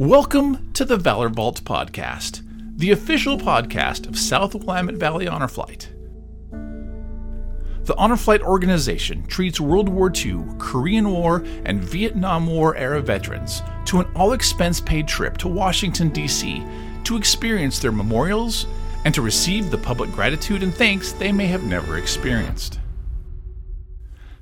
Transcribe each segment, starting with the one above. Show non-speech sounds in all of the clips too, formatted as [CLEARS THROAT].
Welcome to the Valor Vault Podcast, the official podcast of South Willamette Valley Honor Flight. The Honor Flight organization treats World War II, Korean War, and Vietnam War era veterans to an all expense paid trip to Washington, D.C. to experience their memorials and to receive the public gratitude and thanks they may have never experienced.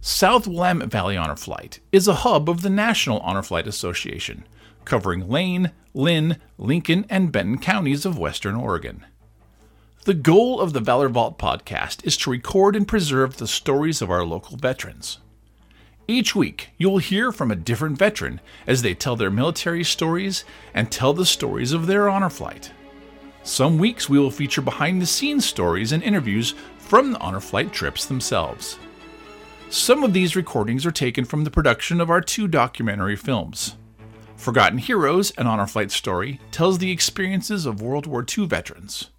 South Willamette Valley Honor Flight is a hub of the National Honor Flight Association covering Lane, Linn, Lincoln, and Benton counties of western Oregon. The goal of the Valor Vault podcast is to record and preserve the stories of our local veterans. Each week, you will hear from a different veteran as they tell their military stories and tell the stories of their honor flight. Some weeks, we will feature behind the scenes stories and interviews from the honor flight trips themselves. Some of these recordings are taken from the production of our two documentary films. Forgotten Heroes, an honor flight story, tells the experiences of World War II veterans.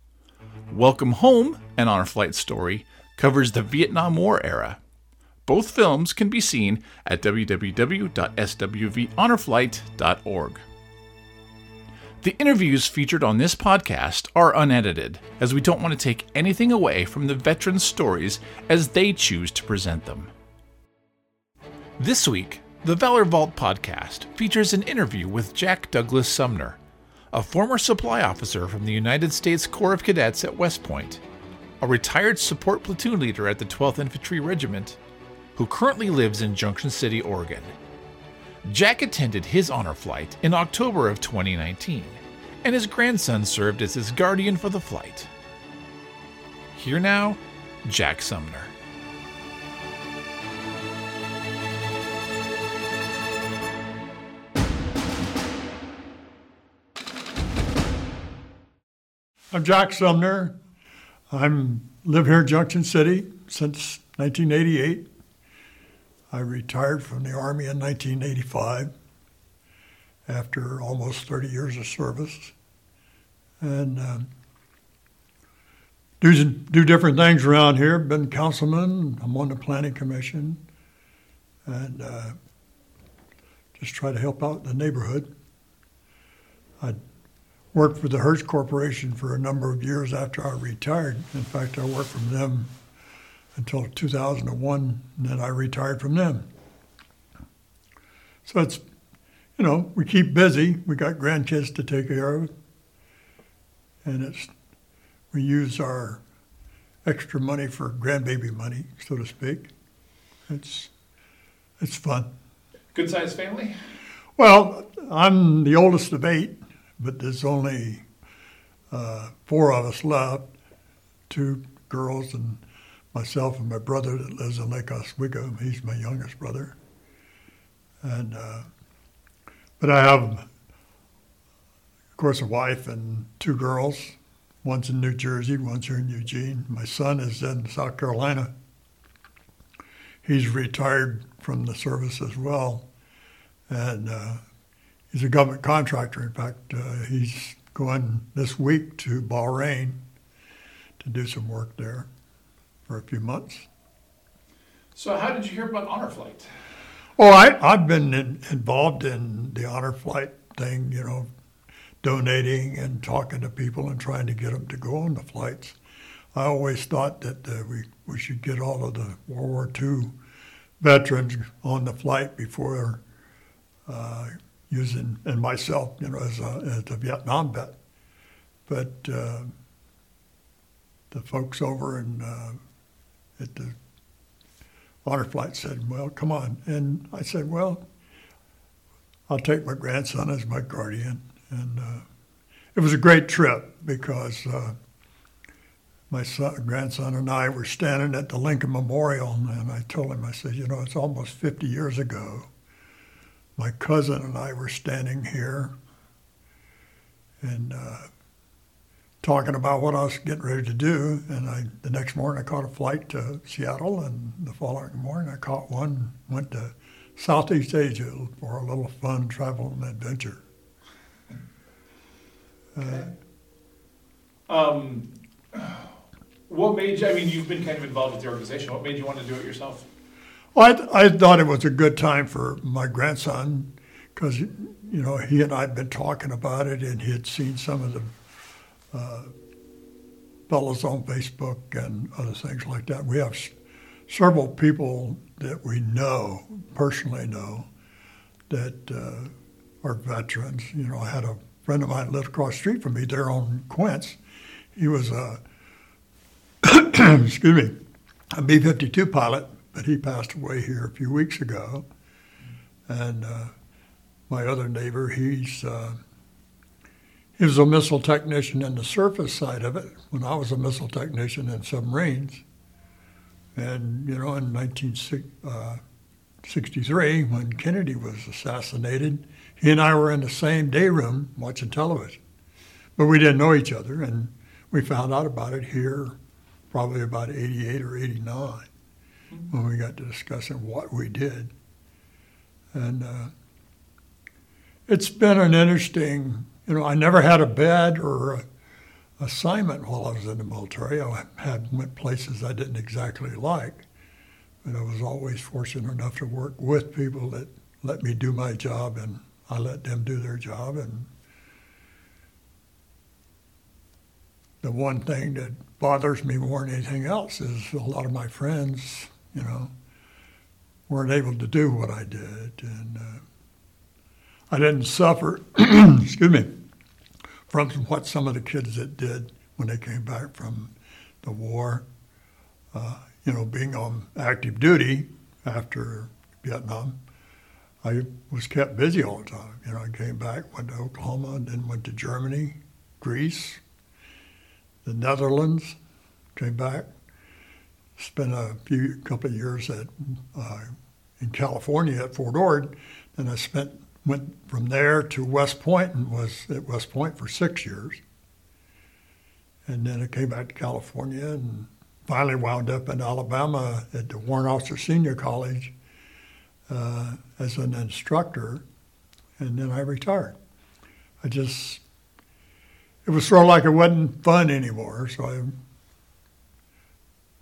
Welcome Home, an honor flight story, covers the Vietnam War era. Both films can be seen at www.swvhonorflight.org. The interviews featured on this podcast are unedited, as we don't want to take anything away from the veterans' stories as they choose to present them. This week, the Valor Vault podcast features an interview with Jack Douglas Sumner, a former supply officer from the United States Corps of Cadets at West Point, a retired support platoon leader at the 12th Infantry Regiment, who currently lives in Junction City, Oregon. Jack attended his honor flight in October of 2019, and his grandson served as his guardian for the flight. Here now, Jack Sumner. I'm Jack Sumner. I'm live here in Junction City since 1988. I retired from the Army in 1985 after almost 30 years of service, and um, do do different things around here. Been councilman. I'm on the planning commission, and uh, just try to help out the neighborhood. I worked for the Hertz Corporation for a number of years after I retired. In fact, I worked for them until 2001, and then I retired from them. So it's, you know, we keep busy. We got grandkids to take care of, and it's we use our extra money for grandbaby money, so to speak. It's it's fun. Good sized family. Well, I'm the oldest of eight but there's only uh, four of us left two girls and myself and my brother that lives in Lake Oswego. He's my youngest brother. And uh, but I have, of course, a wife and two girls. One's in New Jersey, one's here in Eugene. My son is in South Carolina. He's retired from the service as well, and uh, he's a government contractor. In fact, uh, he's going this week to Bahrain to do some work there for a few months. So, how did you hear about Honor Flight? Oh, I, I've been in, involved in the Honor Flight thing, you know, donating and talking to people and trying to get them to go on the flights. I always thought that uh, we, we should get all of the World War II veterans on the flight before uh, using and myself, you know, as a, as a Vietnam vet. But uh, the folks over in, uh, at the honor flight said, "Well, come on," and I said, "Well, I'll take my grandson as my guardian." And uh, it was a great trip because uh, my son, grandson and I were standing at the Lincoln Memorial, and I told him, I said, "You know, it's almost 50 years ago." My cousin and I were standing here and uh, talking about what I was getting ready to do. And I, the next morning, I caught a flight to Seattle, and the following morning, I caught one, went to Southeast Asia for a little fun travel and adventure. Okay. Uh, um, what made you? I mean, you've been kind of involved with the organization. What made you want to do it yourself? I, I thought it was a good time for my grandson because you know he and I had been talking about it, and he had seen some of the uh, fellows on Facebook and other things like that. We have s- several people that we know personally know that uh, are veterans. You know, I had a friend of mine lived across the street from me there on Quince. He was a [COUGHS] excuse me a B fifty two pilot, he passed away here a few weeks ago. And uh, my other neighbor, he's uh, he was a missile technician in the surface side of it when I was a missile technician in submarines. And you know, in 1963, when Kennedy was assassinated, he and I were in the same day room watching television, but we didn't know each other, and we found out about it here, probably about 88 or 89, when we got to discussing what we did. And uh, it's been an interesting, you know, I never had a bad or a assignment while I was in the military. I had went places I didn't exactly like, but I was always fortunate enough to work with people that let me do my job and I let them do their job. And the one thing that bothers me more than anything else is a lot of my friends, you know, weren't able to do what I did. And uh, I didn't suffer, [CLEARS THROAT] excuse me, from what some of the kids that did when they came back from the war. Uh, you know, being on active duty after Vietnam, I was kept busy all the time. You know, I came back, went to Oklahoma, then went to Germany, Greece, the Netherlands, came back, spent a few couple of years at uh, in California at Fort Ord, and I spent went from there to West Point and was at West Point for six years. And then I came back to California and finally wound up in Alabama at the Warrant Officer Senior College uh, as an instructor, and then I retired. I just, it was sort of like it wasn't fun anymore, so I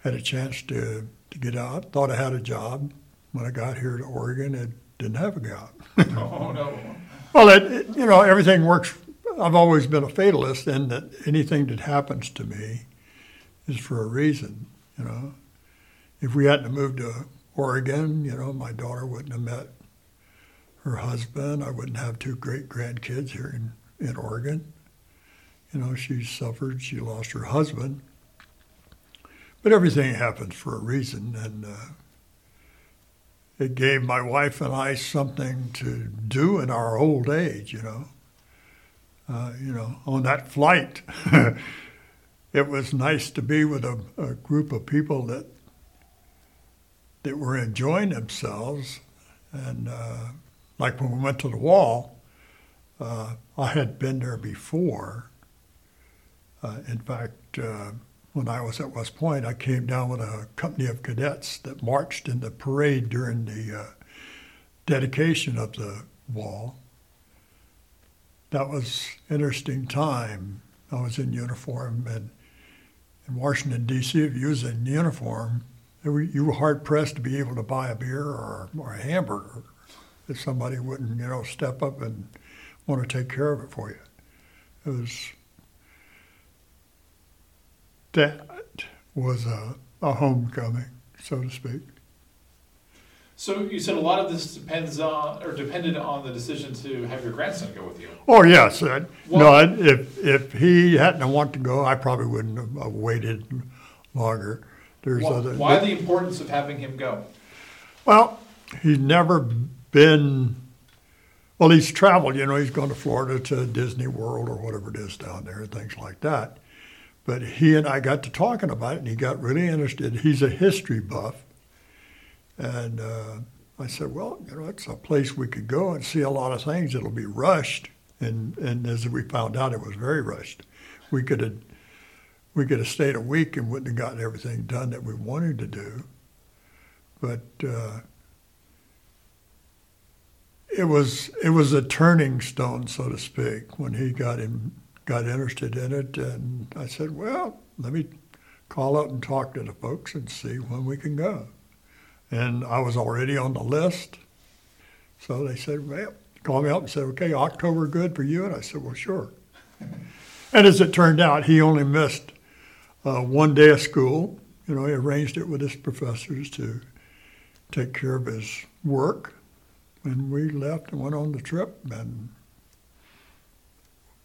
had a chance to, to get out. Thought I had a job. When I got here to Oregon, it didn't have a job. [LAUGHS] Oh no. Well, it, it, you know, everything works. I've always been a fatalist in that anything that happens to me is for a reason. You know, if we hadn't moved to Oregon, you know, my daughter wouldn't have met her husband. I wouldn't have two great grandkids here in, in Oregon. You know, she suffered. She lost her husband. But everything happens for a reason, and uh, it gave my wife and I something to do in our old age, you know. Uh, you know, on that flight, [LAUGHS] it was nice to be with a, a, group of people that that were enjoying themselves. And uh, like when we went to the wall, uh, I had been there before. Uh, in fact, uh, when I was at West Point, I came down with a company of cadets that marched in the parade during the uh, dedication of the wall. That was interesting time. I was in uniform, and in Washington D.C., if you was in uniform, you were hard pressed to be able to buy a beer or, or a hamburger if somebody wouldn't, you know, step up and want to take care of it for you. It was that was a, a homecoming, so to speak. So you said a lot of this depends on, or depended on the decision to have your grandson go with you. Oh yes, uh, no. Well- I- If if he hadn't want to go, I probably wouldn't have waited longer. There's Why, other. why the importance of having him go? Well, he's never been. Well, he's traveled. You know, he's gone to Florida to Disney World or whatever it is down there, and things like that. But he and I got to talking about it, and he got really interested. He's a history buff, and uh, I said, "Well, you know, it's a place we could go and see a lot of things. It'll be rushed." And and as we found out, it was very rushed. We could have we could have stayed a week and wouldn't have gotten everything done that we wanted to do. But uh, it was it was a turning stone, so to speak, when he got in got interested in it. And I said, "Well, let me call up and talk to the folks and see when we can go." And I was already on the list, so they said, "Well, called me up and said, "Okay, October good for you?" And I said, "Well, sure." and as it turned out, he only missed uh, one day of school. You know, he arranged it with his professors to take care of his work, and we left and went on the trip. And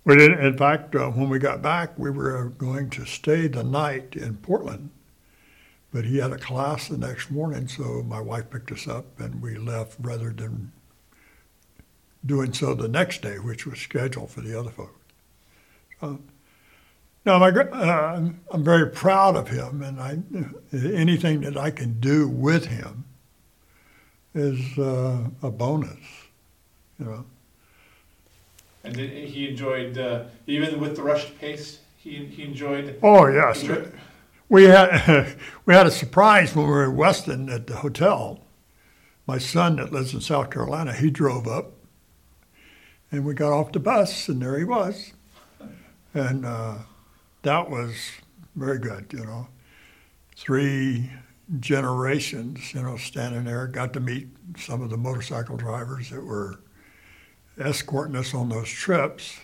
we didn't. In fact, uh, when we got back, we were going to stay the night in Portland, but he had a class the next morning, so my wife picked us up, and we left rather than doing so the next day, which was scheduled for the other folks. Uh, now, my, uh, I'm very proud of him, and I, anything that I can do with him is uh, a bonus, you know. And he enjoyed, uh, even with the rushed pace, he, he enjoyed. Oh yes, enjoyed... we had [LAUGHS] we had a surprise when we were in Westin at the hotel. My son that lives in South Carolina, he drove up, and we got off the bus, and there he was, and uh, that was very good, you know. Three generations, you know, standing there, got to meet some of the motorcycle drivers that were escorting us on those trips.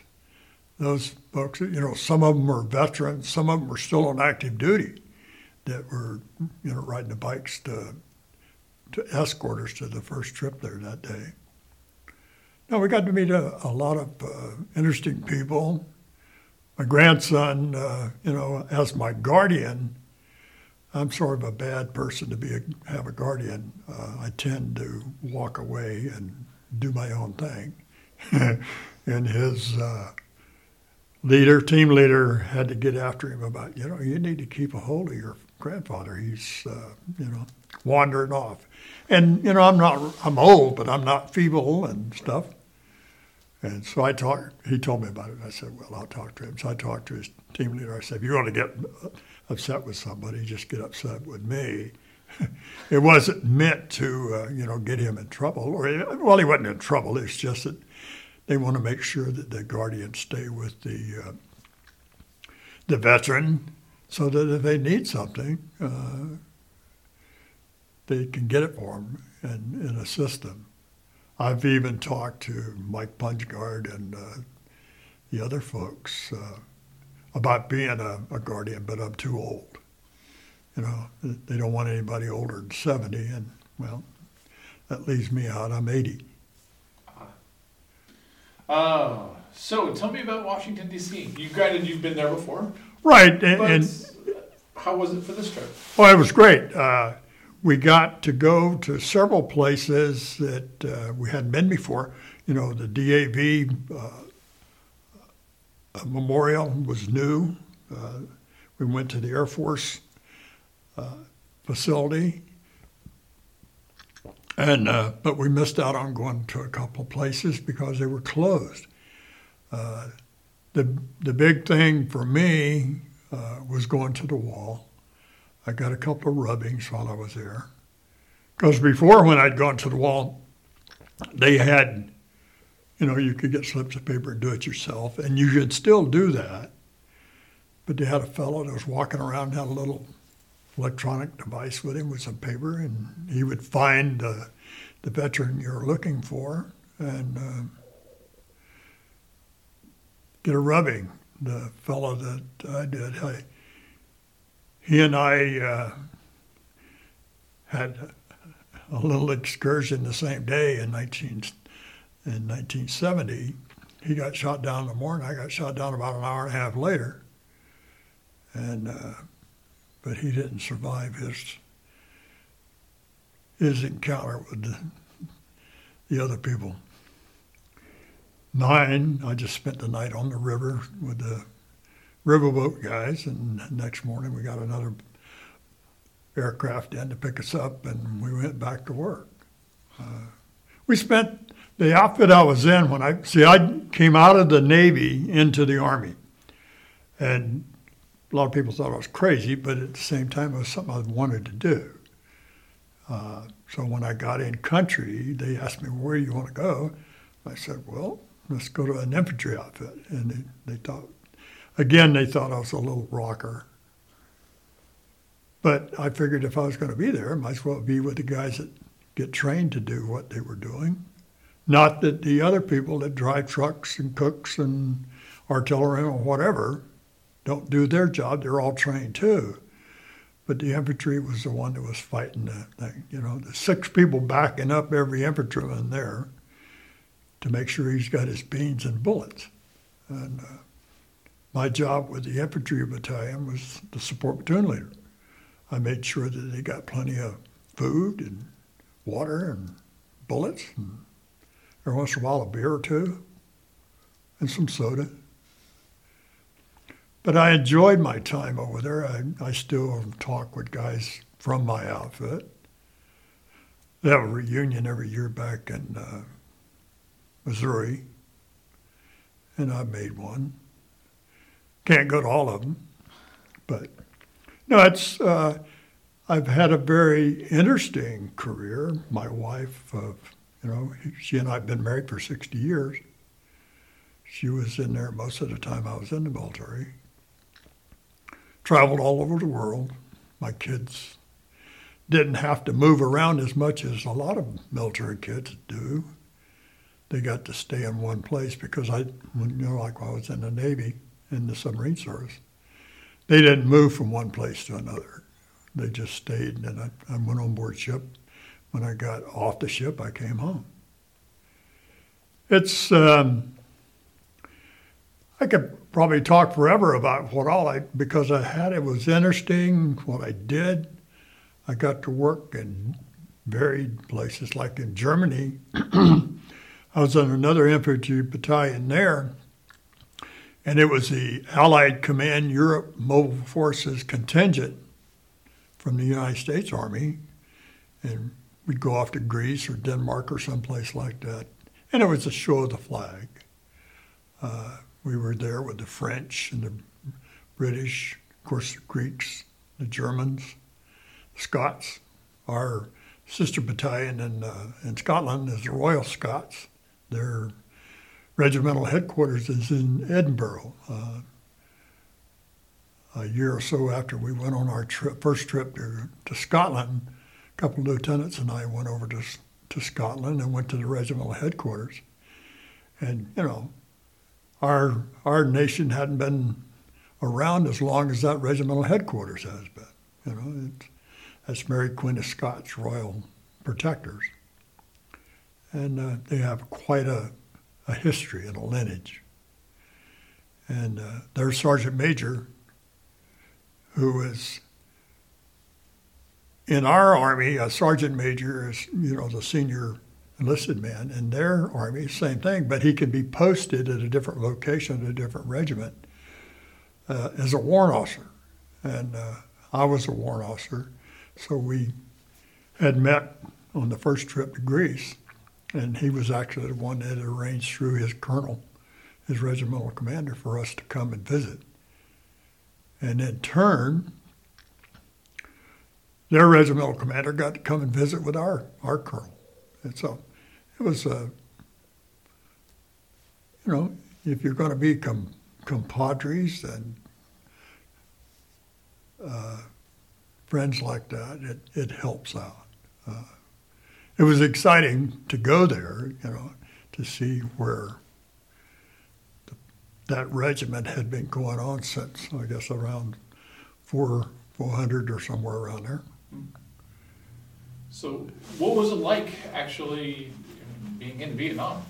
Those folks, you know, some of them were veterans, some of them were still on active duty that were, you know, riding the bikes to, to escort us to the first trip there that day. Now, we got to meet a, a lot of uh, interesting people. My grandson, uh, you know, as my guardian, I'm sort of a bad person to be a, have a guardian. Uh, I tend to walk away and do my own thing. [LAUGHS] and his uh, leader, team leader, had to get after him about, you know, you need to keep a hold of your grandfather. He's, uh, you know, wandering off. And, you know, I'm not, I'm old, but I'm not feeble and stuff. And so I talked, he told me about it. I said, well, I'll talk to him. So I talked to his team leader. I said, if you want to get upset with somebody, just get upset with me. [LAUGHS] it wasn't meant to, uh, you know, get him in trouble. Or well, he wasn't in trouble. It's just that they want to make sure that the guardians stay with the uh, the veteran, so that if they need something, uh, they can get it for them and, and assist them. I've even talked to Mike Punchguard and uh, the other folks uh, about being a, a, guardian, but I'm too old. You know, they don't want anybody older than 70, and well, that leaves me out. I'm 80. Uh, so tell me about Washington D.C. You granted you've been there before, right? And, and how was it for this trip? Oh, it was great. Uh, we got to go to several places that uh, we hadn't been before. You know, the DAV uh, memorial was new. Uh, we went to the Air Force uh, facility. And uh, but we missed out on going to a couple of places because they were closed. Uh, the the big thing for me uh, was going to the wall. I got a couple of rubbings while I was there, because before when I'd gone to the wall, they had, you know, you could get slips of paper and do it yourself, and you should still do that. But they had a fellow that was walking around had a little electronic device with him with some paper, and he would find uh, the veteran you're looking for and uh, get a rubbing. The fellow that I did, I, he and I uh, had a little excursion the same day in 19 in 1970. He got shot down in the morning. I got shot down about an hour and a half later, and uh, but he didn't survive his his encounter with the, the other people. Nine, I just spent the night on the river with the riverboat guys, and next morning we got another aircraft in to pick us up, and we went back to work. Uh, we spent the outfit I was in when I see I came out of the Navy into the Army, and a lot of people thought I was crazy, but at the same time, it was something I wanted to do. Uh, so when I got in country, they asked me, where you want to go? I said, well, let's go to an infantry outfit. And they, they thought, again, they thought I was a little rocker. But I figured if I was going to be there, I might as well be with the guys that get trained to do what they were doing. Not that the other people that drive trucks and cooks and artillery or whatever don't do their job. They're all trained too. But the infantry was the one that was fighting that thing. You know, the six people backing up every infantryman there to make sure he's got his beans and bullets. And uh, my job with the infantry battalion was the support platoon leader. I made sure that they got plenty of food and water and bullets and every once in a while a beer or two and some soda. But I enjoyed my time over there. I, I still talk with guys from my outfit. They have a reunion every year back in uh, Missouri, and I made one. Can't go to all of them, but no, it's. Uh, I've had a very interesting career. My wife, you know, she and I have been married for 60 years. She was in there most of the time I was in the military. Traveled all over the world. My kids didn't have to move around as much as a lot of military kids do. They got to stay in one place because I, you know, like I was in the Navy, in the submarine service, they didn't move from one place to another. They just stayed, and I, I went on board ship. When I got off the ship, I came home. It's, um, I could probably talk forever about what all I, because I had, it was interesting what I did. I got to work in varied places, like in Germany. [CLEARS THROAT] I was in another infantry battalion there, and it was the Allied Command Europe Mobile Forces contingent from the United States Army, and we'd go off to Greece or Denmark or someplace like that, and it was a show of the flag. Uh, we were there with the French and the British, of course, the Greeks, the Germans, the Scots. Our sister battalion in, uh, in Scotland is the Royal Scots. Their regimental headquarters is in Edinburgh. Uh, a year or so after we went on our trip, first trip to, to Scotland, a couple of lieutenants and I went over to, to Scotland and went to the regimental headquarters. And, you know, our, our nation hadn't been around as long as that regimental headquarters has been. You know, that's Mary Queen of Scots Royal Protectors. And uh, they have quite a, a history and a lineage. And uh, their sergeant major who was in our army, a sergeant major is, you know, the senior enlisted men. In their army, same thing, but he can be posted at a different location, a different regiment, uh, as a warrant officer. And uh, I was a warrant officer, so we had met on the first trip to Greece, and he was actually the one that arranged through his colonel, his regimental commander, for us to come and visit. And in turn, their regimental commander got to come and visit with our, our colonel. And so it was, uh, you know, if you're going to be com- compadres and uh, friends like that, it, it helps out. Uh, it was exciting to go there, you know, to see where that regiment had been going on since, I guess, around four, 400 or somewhere around there. So, what was it like actually being in Vietnam?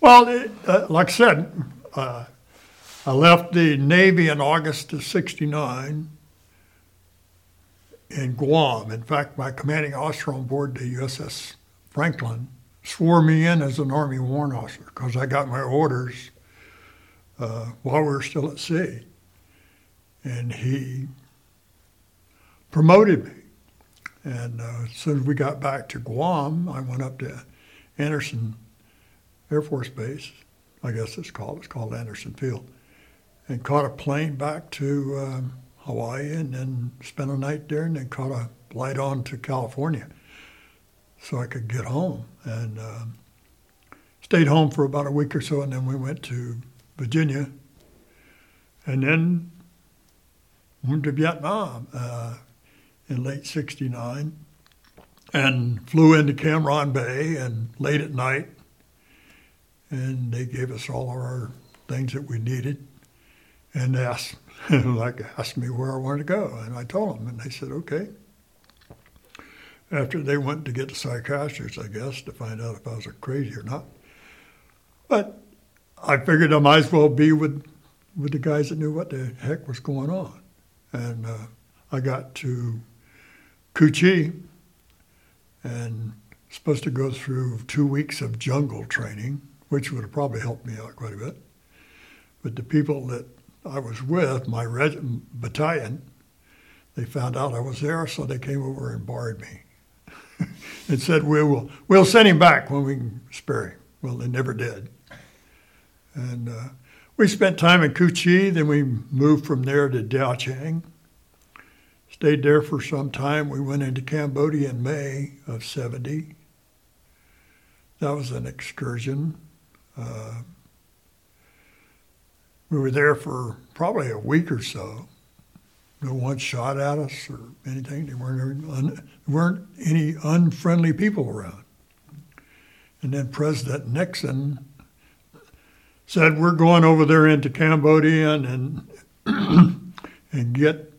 Well, it, uh, like I said, uh, I left the Navy in August of 69 in Guam. In fact, my commanding officer on board the USS Franklin swore me in as an Army warrant officer because I got my orders uh, while we were still at sea. And he promoted me. And uh, as soon as we got back to Guam, I went up to Andersen Air Force Base, I guess it's called, it's called Anderson Field, and caught a plane back to um, Hawaii and then spent a night there and then caught a flight on to California so I could get home. And um, stayed home for about a week or so, and then we went to Virginia, and then went to Vietnam uh, in late 69 and flew into Cam Ranh Bay and late at night and they gave us all of our things that we needed, and asked [LAUGHS] like asked me where I wanted to go, and I told them, and they said okay. After they went to get the psychiatrist, I guess, to find out if I was crazy or not. But I figured I might as well be with with the guys that knew what the heck was going on, and uh, I got to Cu Chi and supposed to go through two weeks of jungle training, which would have probably helped me out quite a bit. But the people that I was with, my reg- battalion, they found out I was there, so they came over and barred me [LAUGHS] and said, we will, we'll send him back when we can spare him. Well, they never did. And uh, we spent time in Cu Chi, then we moved from there to Dau Tieng. Stayed there for some time. We went into Cambodia in May of 70. That was an excursion. Uh, we were there for probably a week or so. No one shot at us or anything. There weren't, un, weren't any unfriendly people around. And then President Nixon said, "We're going over there into Cambodia and [CLEARS THROAT] and get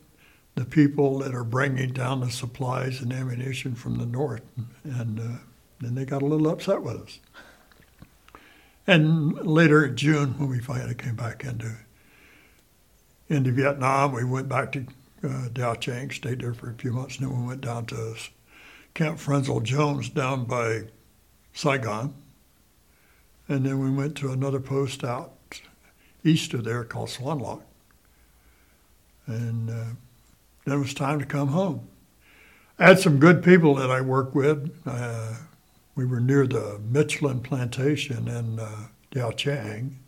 the people that are bringing down the supplies and ammunition from the north." And uh, then they got a little upset with us. And later in June, when we finally came back into into Vietnam, we went back to uh, Dau Tieng, stayed there for a few months, and then we went down to Camp Frenzell Jones down by Saigon. And then we went to another post out east of there called Xuan Loc. And uh, then it was time to come home. I had some good people that I worked with. Uh, we were near the Michelin plantation in uh, Chang,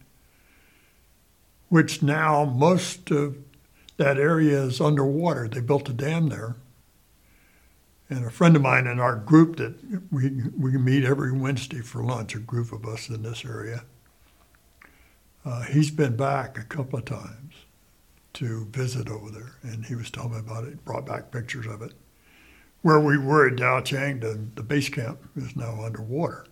which now most of that area is underwater. They built a dam there. And a friend of mine in our group that we, we meet every Wednesday for lunch, a group of us in this area, uh, he's been back a couple of times to visit over there. And he was telling me about it, brought back pictures of it where we were at Dau Tieng, the, the base camp is now underwater.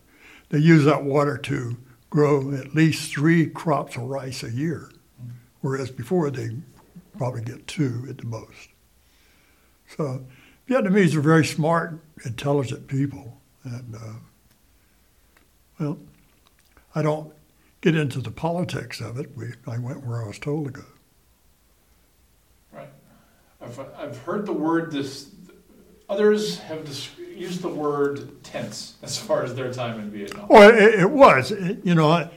They use that water to grow at least three crops of rice a year, whereas before they probably get two at the most. So Vietnamese are very smart, intelligent people, and uh, well, I don't get into the politics of it. We, I went where I was told to go. I've, I've heard the word this Others have used the word tense as far as their time in Vietnam. Well, it, it was. It, you know,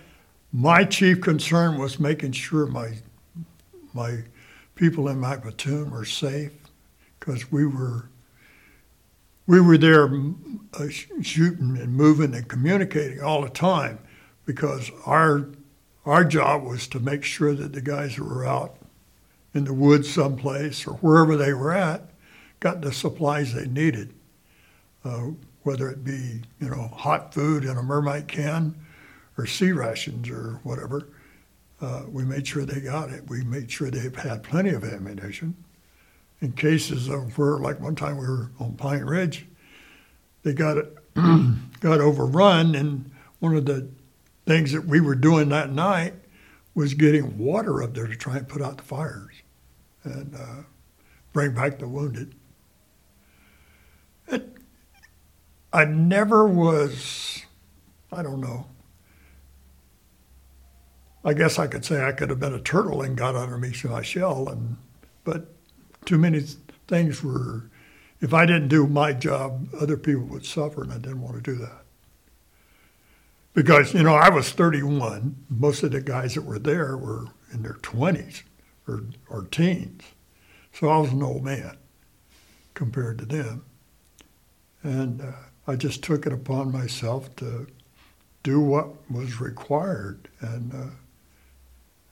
my chief concern was making sure my my people in my platoon were safe because we were we were there uh, shooting and moving and communicating all the time because our our job was to make sure that the guys who were out in the woods someplace or wherever they were at got the supplies they needed, uh, whether it be you know hot food in a mermite can, or C rations or whatever. Uh, we made sure they got it. We made sure they had plenty of ammunition. In cases of where, like one time we were on Pine Ridge, they got it [CLEARS THROAT] got overrun, and one of the things that we were doing that night was getting water up there to try and put out the fires and uh, bring back the wounded. It, I never was, I don't know. I guess I could say I could have been a turtle and got underneath my shell, and but too many things were. If I didn't do my job, other people would suffer, and I didn't want to do that. Because you know I was 31. Most of the guys that were there were in their 20s or, or teens, so I was an old man compared to them. And uh, I just took it upon myself to do what was required. And, uh,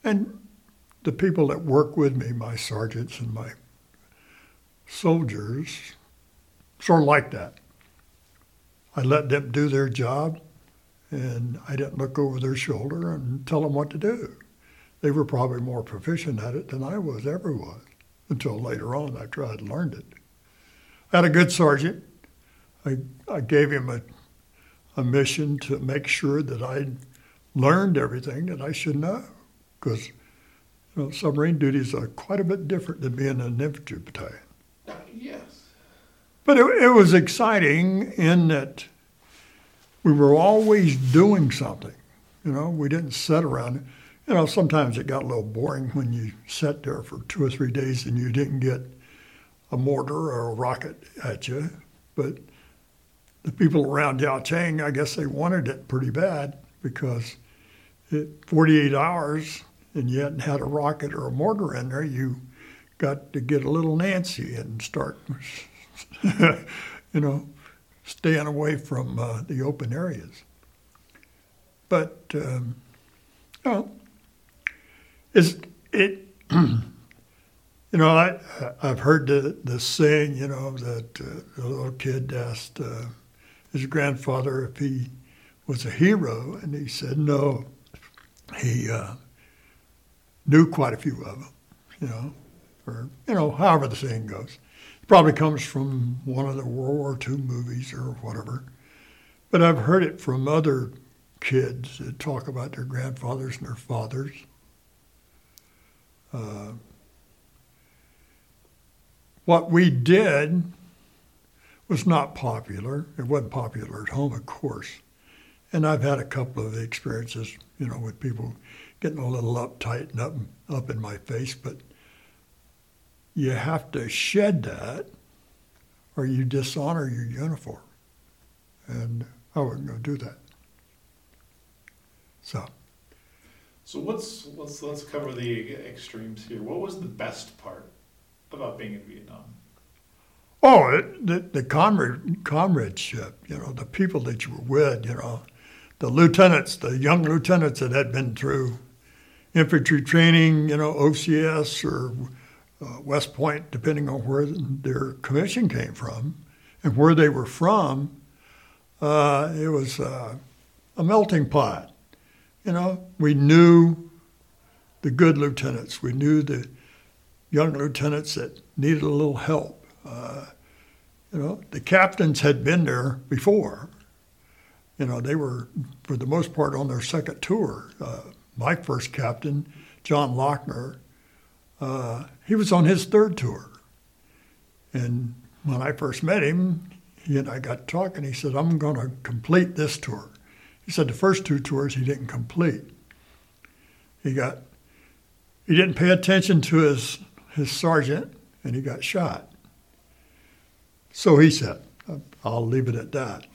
and the people that work with me, my sergeants and my soldiers, sort of like that. I let them do their job, and I didn't look over their shoulder and tell them what to do. They were probably more proficient at it than I was, ever was, until later on after I'd learned it. I had a good sergeant. I, I gave him a, a mission to make sure that I'd learned everything that I should know because you know, submarine duties are quite a bit different than being in an infantry battalion. Yes. But it, it was exciting in that we were always doing something. You know, we didn't sit around. You know, sometimes it got a little boring when you sat there for two or three days and you didn't get a mortar or a rocket at you. But the people around Dau Tieng, I guess they wanted it pretty bad because it, 48 hours and you hadn't had a rocket or a mortar in there, you got to get a little Nancy and start, [LAUGHS] you know, staying away from uh, the open areas. But, um, you know, it, [CLEARS THROAT] you know, I, I've heard the, the saying, you know, that uh, the little kid asked uh, his grandfather if he was a hero, and he said no. He uh, knew quite a few of them, you know, or, you know, however the saying goes. It probably comes from one of the World War II movies or whatever. But I've heard it from other kids that talk about their grandfathers and their fathers. Uh, what we did was not popular. It wasn't popular at home, of course. And I've had a couple of experiences, you know, with people getting a little uptight and up, up in my face, but you have to shed that or you dishonor your uniform. And I wasn't going to do that. So. So let's let's let's cover the extremes here. What was the best part about being in Vietnam? Oh, it, the the comrade, comradeship. You know, the people that you were with. You know, the lieutenants, the young lieutenants that had been through infantry training. You know, OCS or uh, West Point, depending on where their commission came from and where they were from. Uh, it was uh, a melting pot. You know, we knew the good lieutenants. We knew the young lieutenants that needed a little help. Uh, you know, the captains had been there before. You know, they were, for the most part, on their second tour. Uh, my first captain, John Lochner, uh, he was on his third tour. And when I first met him, he and I got talking. He said, I'm going to complete this tour. He said the first two tours he didn't complete. He got he didn't pay attention to his his sergeant and he got shot. So he said, I'll leave it at that.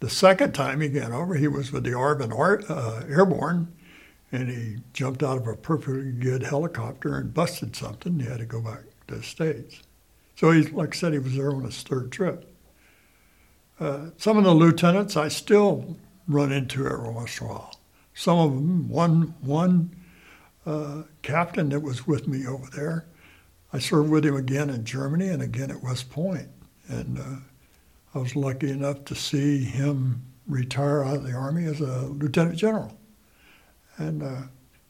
The second time he got over, he was with the ARVN uh, Airborne, and he jumped out of a perfectly good helicopter and busted something. He had to go back to the States. So he, like I said, he was there on his third trip. Uh, some of the lieutenants I still run into every once in a while. Some of them, one, one uh, captain that was with me over there, I served with him again in Germany and again at West Point. And uh, I was lucky enough to see him retire out of the Army as a lieutenant general. And uh,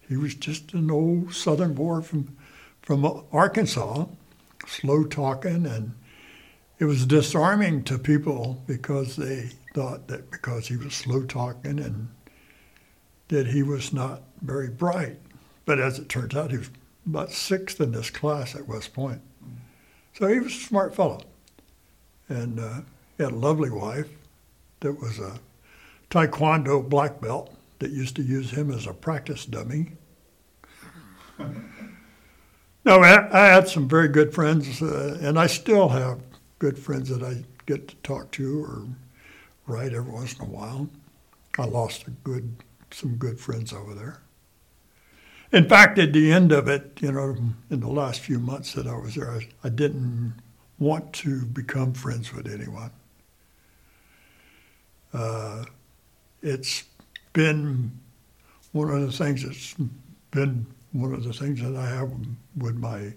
he was just an old Southern boy from, from Arkansas, slow talking, and it was disarming to people because they thought that because he was slow talking and that he was not very bright. But as it turns out, he was about sixth in this class at West Point. So he was a smart fellow. And uh, he had a lovely wife that was a taekwondo black belt that used to use him as a practice dummy. [LAUGHS] no, I had some very good friends, uh, and I still have good friends that I get to talk to or write every once in a while. I lost good, some good friends over there. In fact, at the end of it, you know, in the last few months that I was there, I, I didn't want to become friends with anyone. Uh, it's been one of the things that's been one of the things that I have with my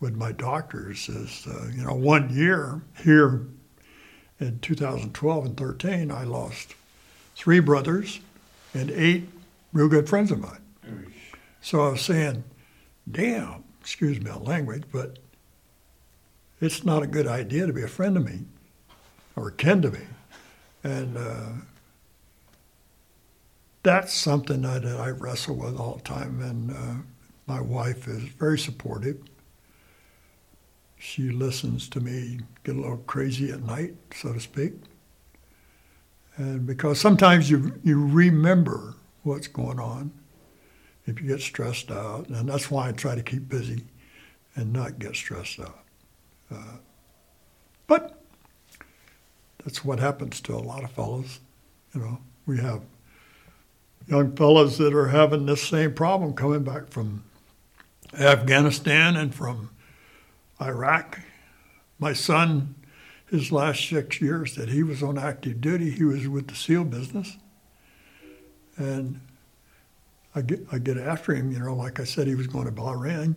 with my doctors is, uh, you know, one year here in 2012 and 13, I lost three brothers and eight real good friends of mine. So I was saying, damn, excuse me on language, but it's not a good idea to be a friend of me or kin to me. And uh, that's something that I wrestle with all the time. And uh, my wife is very supportive. She listens to me get a little crazy at night, so to speak. And because sometimes you, you remember what's going on if you get stressed out. And that's why I try to keep busy and not get stressed out. Uh, but that's what happens to a lot of fellows. You know, we have young fellows that are having this same problem coming back from Afghanistan and from Iraq. My son, his last six years that he was on active duty, he was with the SEAL business. And I get, I get after him, you know, like I said, he was going to Bahrain.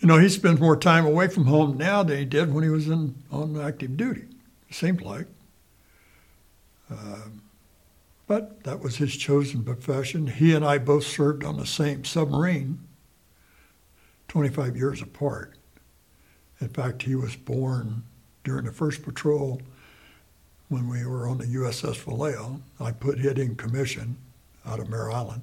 You know, he spends more time away from home now than he did when he was in, on active duty, it seems like. Um, but that was his chosen profession. He and I both served on the same submarine, 25 years apart. In fact, he was born during the first patrol when we were on the USS Vallejo. I put him in commission out of Mare Island,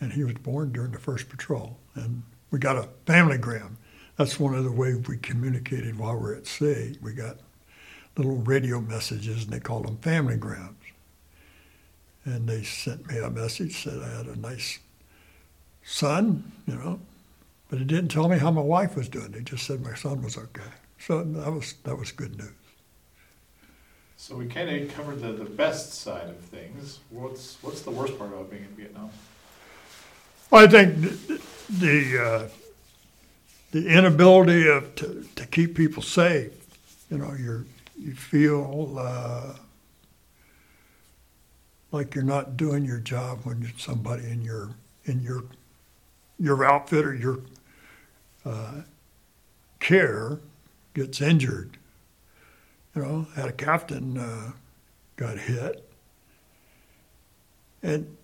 and he was born during the first patrol. And we got a family-gram. That's one of the ways we communicated while we we're at sea. We got little radio messages, and they called them family-grams. And they sent me a message, said I had a nice son, you know, but it didn't tell me how my wife was doing. They just said my son was okay. So that was that was good news. So we kind of covered the, the best side of things. What's what's the worst part about being in Vietnam? Well, I think the the, uh, the inability of to, to keep people safe. You know, you're you feel uh, like you're not doing your job when somebody in your in your your outfit or your uh, care gets injured. You know, had a captain uh, got hit, and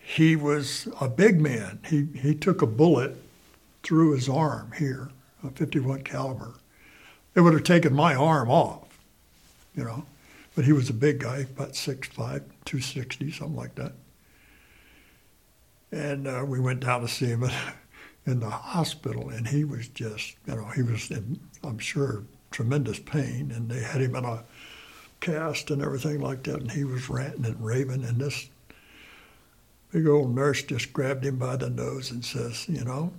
he was a big man. He he took a bullet through his arm here, a 51 caliber. It would have taken my arm off, you know. But he was a big guy, about 6'5", 260, something like that. And uh, we went down to see him [LAUGHS] in the hospital, and he was just, you know, he was in, I'm sure, tremendous pain. And they had him in a cast and everything like that, and he was ranting and raving. And this big old nurse just grabbed him by the nose and says, you know,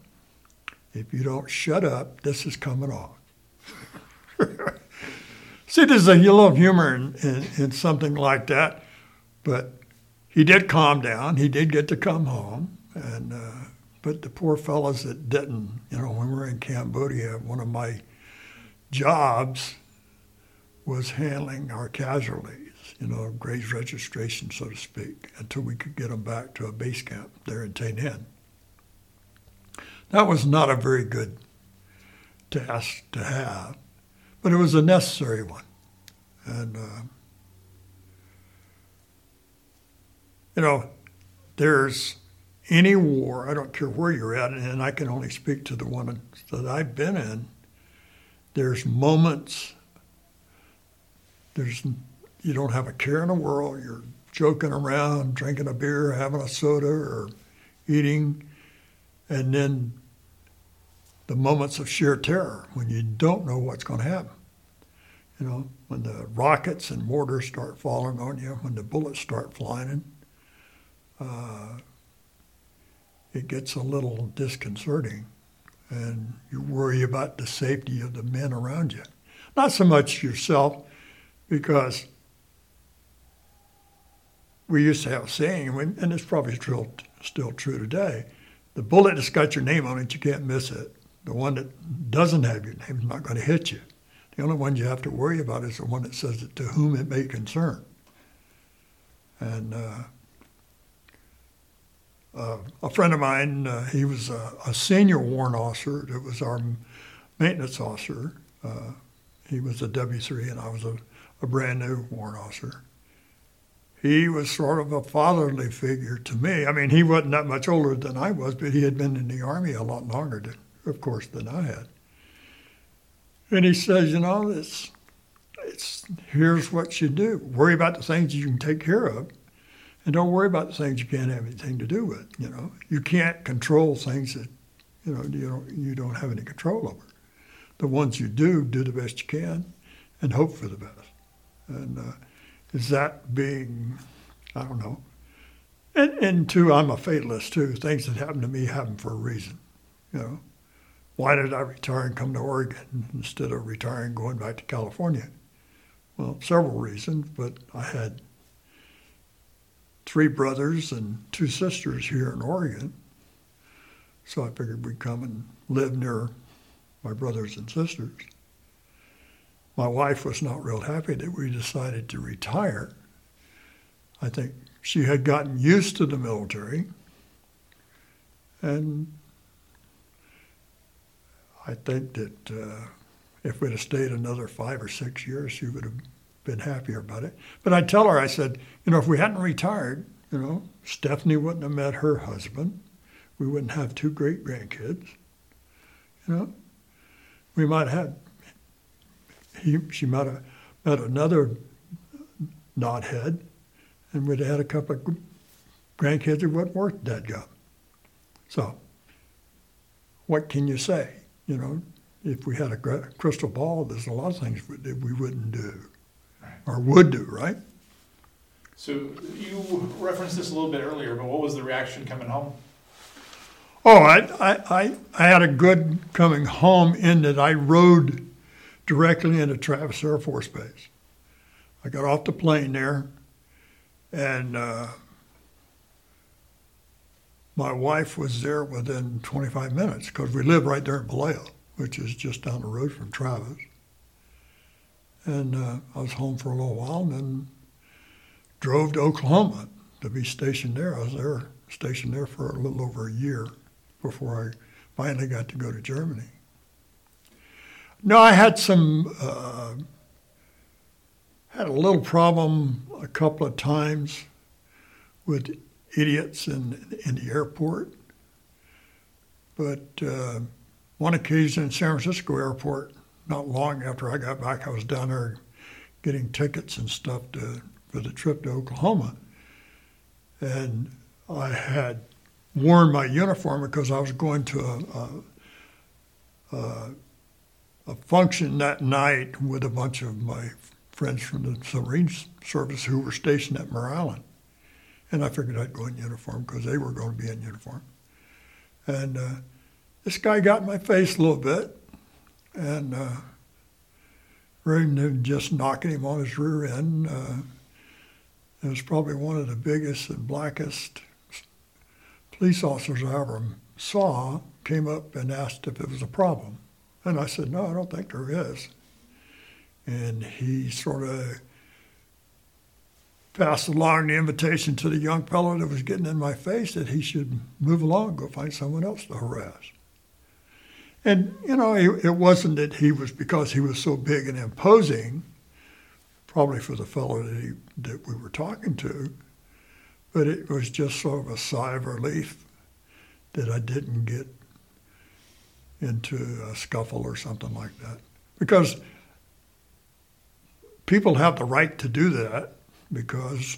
if you don't shut up, this is coming off. [LAUGHS] See, there's a little humor in, in, in, something like that, but he did calm down. He did get to come home, and uh, but the poor fellows that didn't, you know, when we were in Cambodia, one of my jobs was handling our casualties, you know, graves registration, so to speak, until we could get them back to a base camp there in Tay Ninh. That was not a very good task to have but it was a necessary one. And, uh, you know, there's any war, I don't care where you're at, and I can only speak to the one that I've been in, there's moments, there's, you don't have a care in the world, you're joking around, drinking a beer, having a soda, or eating, and then the moments of sheer terror when you don't know what's going to happen. You know, when the rockets and mortars start falling on you, when the bullets start flying, uh, it gets a little disconcerting. And you worry about the safety of the men around you. Not so much yourself, because we used to have a saying, and it's probably still, still true today the bullet that's got your name on it, you can't miss it. The one that doesn't have your name is not going to hit you. The only one you have to worry about is the one that says it to whom it may concern. And uh, uh, a friend of mine, uh, he was a, a, senior warrant officer. It was our maintenance officer. Uh, he was a W3, and I was a, a brand new warrant officer. He was sort of a fatherly figure to me. I mean, he wasn't that much older than I was, but he had been in the Army a lot longer than, of course, than I had. And he says, you know, this, it's here's what you do. Worry about the things you can take care of, and don't worry about the things you can't have anything to do with. You know, you can't control things that you know you don't you don't have any control over. The ones you do, do the best you can, and hope for the best. And uh, is that being, I don't know. And, and two, I'm a fatalist too. Things that happen to me happen for a reason. You know, why did I retire and come to Oregon instead of retiring going back to California? Well, several reasons, but I had three brothers and two sisters here in Oregon. So I figured we'd come and live near my brothers and sisters. My wife was not real happy that we decided to retire. I think she had gotten used to the military, and I think that uh, if we'd have stayed another five or six years, she would have been happier about it. But I tell her, I said, you know, if we hadn't retired, you know, Stephanie wouldn't have met her husband. We wouldn't have two great grandkids. You know, we might have he, she might have met another knothead, and we'd have had a couple of grandkids who wouldn't work that job. So, what can you say? You know, if we had a crystal ball, there's a lot of things that we wouldn't do or would do, right? So you referenced this a little bit earlier, but what was the reaction coming home? Oh, I, I, I, I had a good coming home in that I rode directly into Travis Air Force Base. I got off the plane there, and uh, my wife was there within 25 minutes because we live right there in Vallejo, which is just down the road from Travis. And uh, I was home for a little while and then drove to Oklahoma to be stationed there. I was there, stationed there for a little over a year before I finally got to go to Germany. No, I had some, uh, had a little problem a couple of times with idiots in, in the airport. But uh, one occasion in San Francisco airport, not long after I got back, I was down there getting tickets and stuff to, for the trip to Oklahoma. And I had worn my uniform because I was going to a, a, a a function that night with a bunch of my friends from the submarine service who were stationed at Mare Island. And I figured I'd go in uniform because they were going to be in uniform. And uh, this guy got in my face a little bit, and uh, than just knocking him on his rear end, uh, it was probably one of the biggest and blackest police officers I ever saw, came up and asked if it was a problem. And I said, No, I don't think there is. And he sort of passed along the invitation to the young fellow that was getting in my face that he should move along, go find someone else to harass. And, you know, it wasn't that he was because he was so big and imposing, probably for the fellow that, he, that we were talking to, but it was just sort of a sigh of relief that I didn't get into a scuffle or something like that. Because people have the right to do that because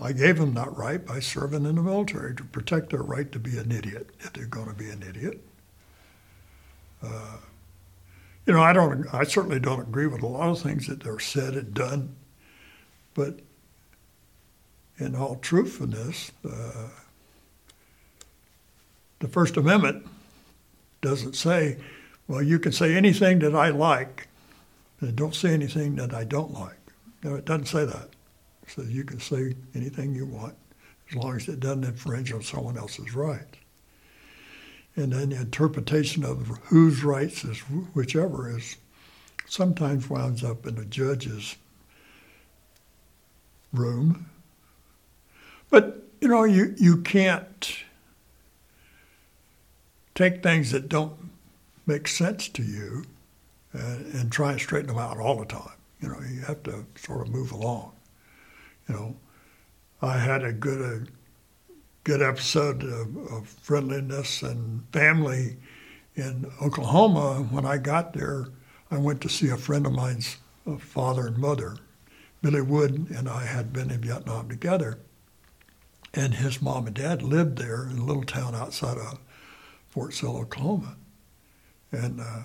I gave them that right by serving in the military to protect their right to be an idiot if they're going to be an idiot. You know, I don't. I certainly don't agree with a lot of things that are said and done, but in all truthfulness, uh, the First Amendment doesn't say, well, you can say anything that I like, and don't say anything that I don't like. No, it doesn't say that. It says you can say anything you want as long as it doesn't infringe on someone else's rights. And then the interpretation of whose rights is whichever is sometimes winds up in the judge's room. But, you know, you, you can't take things that don't make sense to you and, and try and straighten them out all the time. You know, you have to sort of move along. You know, I had a good a good episode of, of friendliness and family in Oklahoma. When I got there, I went to see a friend of mine's father and mother. Billy Wood and I had been in Vietnam together, and his mom and dad lived there in a little town outside of Fort Sill, Oklahoma. And uh,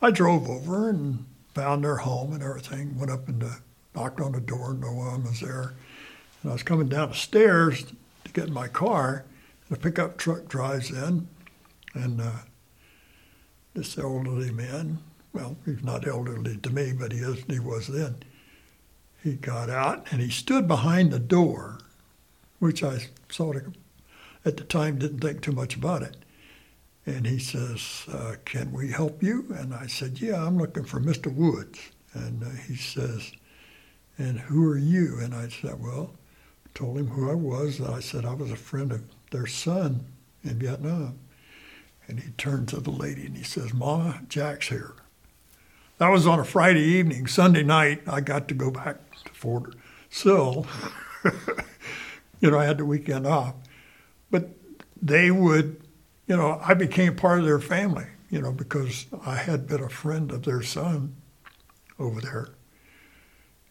I drove over and found their home and everything. Went up and uh, knocked on the door. No one was there. And I was coming down the stairs get in my car. The pickup truck drives in, and uh, this elderly man, well, he's not elderly to me, but he is. He was then. He got out and he stood behind the door, which I sort of, at the time, didn't think too much about it. And he says, uh, "Can we help you?" And I said, "Yeah, I'm looking for Mr. Woods." And uh, he says, "And who are you?" And I said, "Well." Told him who I was. I said I was a friend of their son in Vietnam. And he turned to the lady and he says, Mama, Jack's here. That was on a Friday evening. Sunday night, I got to go back to Fort Sill. [LAUGHS] you know, I had the weekend off. But they would, you know, I became part of their family, you know, because I had been a friend of their son over there.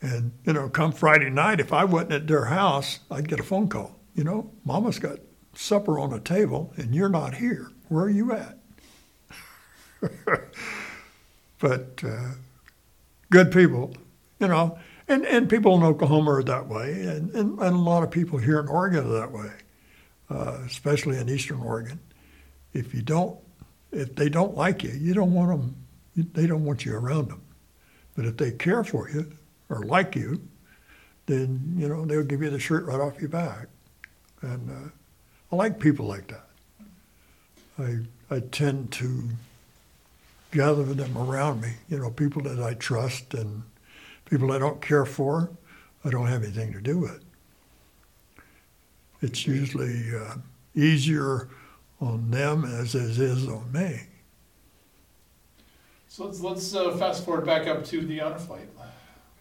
And, you know, come Friday night, if I wasn't at their house, I'd get a phone call. You know, Mama's got supper on the table and you're not here. Where are you at? [LAUGHS] but uh, good people, you know, and, and people in Oklahoma are that way, and, and, and a lot of people here in Oregon are that way, uh, especially in Eastern Oregon. If you don't, if they don't like you, you don't want them, they don't want you around them. But if they care for you, or like you, then you know they'll give you the shirt right off your back. And uh, I like people like that. I I tend to gather them around me. You know, people that I trust and people I don't care for, I don't have anything to do with. It's usually uh, easier on them as it is on me. So let's let's uh, fast forward back up to the honor flight.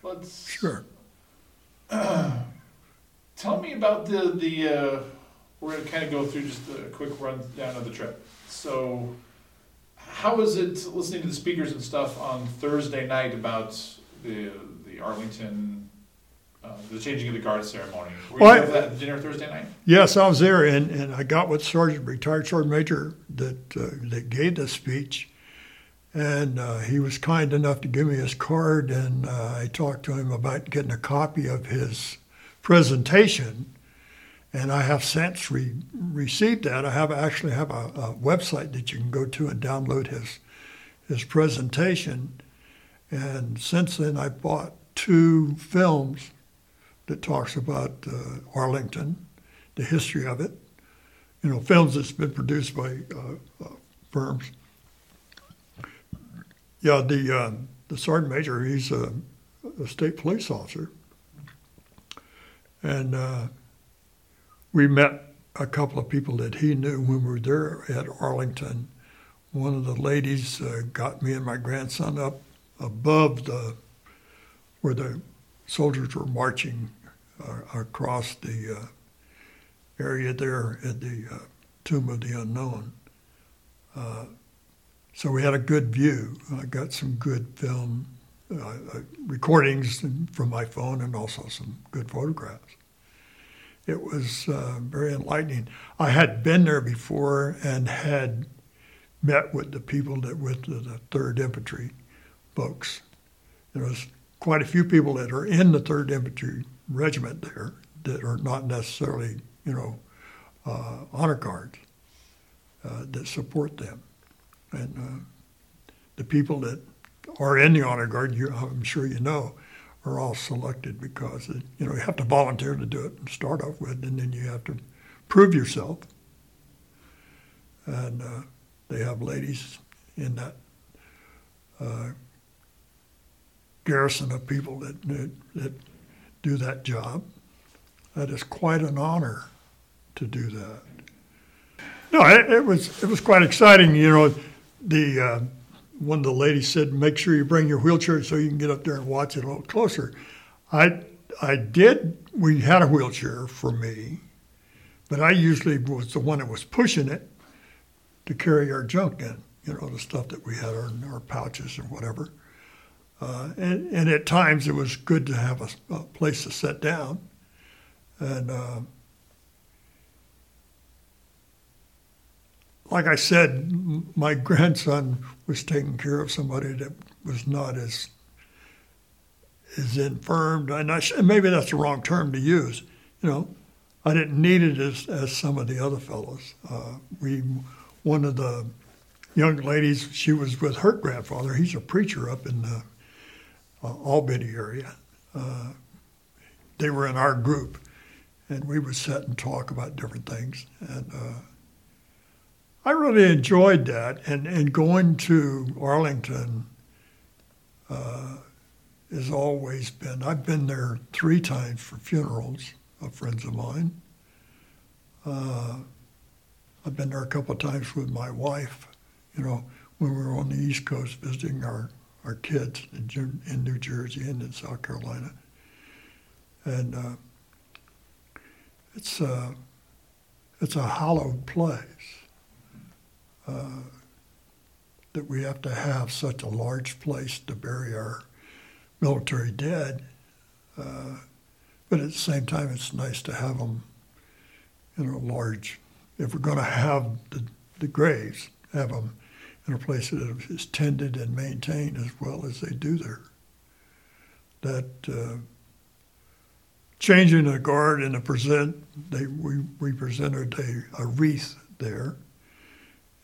Let's Sure. [CLEARS THROAT] tell me about the the. Uh, we're gonna kind of go through just a quick rundown of the trip. So, how was it listening to the speakers and stuff on Thursday night about the the Arlington, uh, the changing of the guard ceremony? Were you Well, I- that dinner Thursday night? Yes, I was there, and, and I got with Sergeant, retired Sergeant Major that uh, that gave the speech, and uh, he was kind enough to give me his card, and uh, I talked to him about getting a copy of his presentation, and I have since re- received that. I have actually have a, a website that you can go to and download his his presentation, and since then I bought two films that talks about uh, Arlington the history of it. You know, films that's been produced by uh, uh, firms. Yeah, the uh, the sergeant major, he's a, a state police officer, and uh, we met a couple of people that he knew when we were there at Arlington. One of the ladies uh, got me and my grandson up above the where the soldiers were marching uh, across the uh, area there at the uh, Tomb of the Unknown. So we had a good view. I got some good film uh, uh, recordings from my phone and also some good photographs. It was uh, very enlightening. I had been there before and had met with the people that with the, the Third Infantry folks. There was quite a few people that are in the Third Infantry Regiment there that are not necessarily you know, uh, honor guards uh, that support them. And uh, the people that are in the honor guard, you, I'm sure you know, are all selected because it, you know you have to volunteer to do it and start off with, and then you have to prove yourself. And uh, they have ladies in that uh, garrison of people that, that that do that job. That is quite an honor to do that. No, it, it was it was quite exciting. You know, the uh, one of the ladies said, "Make sure you bring your wheelchair so you can get up there and watch it a little closer." I I did. We had a wheelchair for me, but I usually was the one that was pushing it to carry our junk in. You know, the stuff that we had in our pouches or whatever. Uh, and, and at times it was good to have a, a place to sit down. And like I said, my grandson was taking care of somebody that was not as as infirmed, and I, maybe that's the wrong term to use. You know, I didn't need it as, as some of the other fellows. Uh, we, one of the young ladies, she was with her grandfather. He's a preacher up in the uh, Albany area. Uh, they were in our group, and we would sit and talk about different things. And uh, I really enjoyed that. And, and going to Arlington uh, has always been, I've been there three times for funerals of friends of mine. Uh, I've been there a couple of times with my wife, you know, when we were on the East Coast visiting our, our kids in, in New Jersey and in South Carolina. And uh, it's, uh, it's a hallowed place uh, that we have to have such a large place to bury our military dead. Uh, but at the same time, it's nice to have them, in a large. If we're going to have the, the graves, have them in a place that is tended and maintained as well as they do there. That uh, changing the guard and the present, they we, we presented a, a wreath there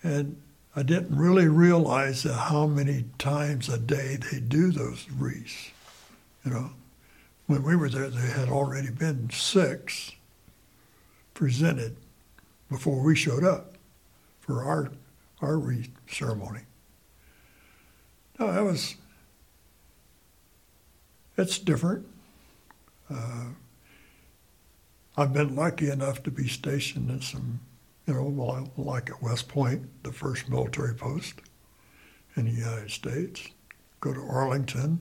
and I didn't really realize how many times a day they do those wreaths. You know, when we were there, there had already been six presented before we showed up for our our wreath ceremony. No, that was it's different. Uh, I've been lucky enough to be stationed in some you know, like at West Point, the first military post in the United States. Go to Arlington,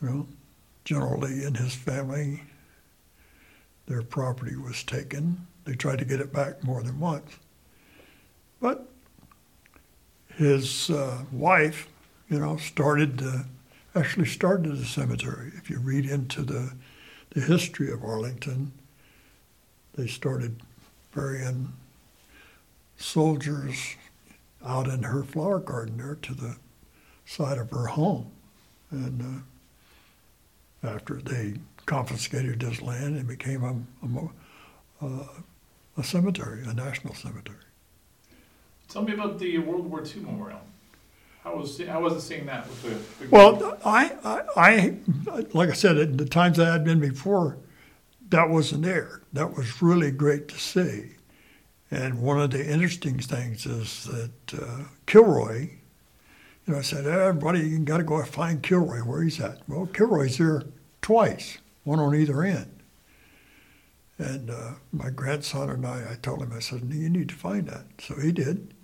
you know, General Lee and his family, their property was taken. They tried to get it back more than once. But his uh, wife, you know, started actually started the cemetery. If you read into the, the history of Arlington, they started burying soldiers out in her flower garden there to the side of her home. And uh, after they confiscated his land, it became a, a, a, a, cemetery, a national cemetery. Tell me about the World War II memorial. How was how was it seeing that with the? the well, I, I, I, like I said, at the times I had been before, that wasn't there. That was really great to see. And one of the interesting things is that uh, Kilroy, you know, I said, everybody, you got to go find Kilroy where he's at. Well, Kilroy's there twice, one on either end. And uh, my grandson and I, I told him, I said, you need to find that. So he did.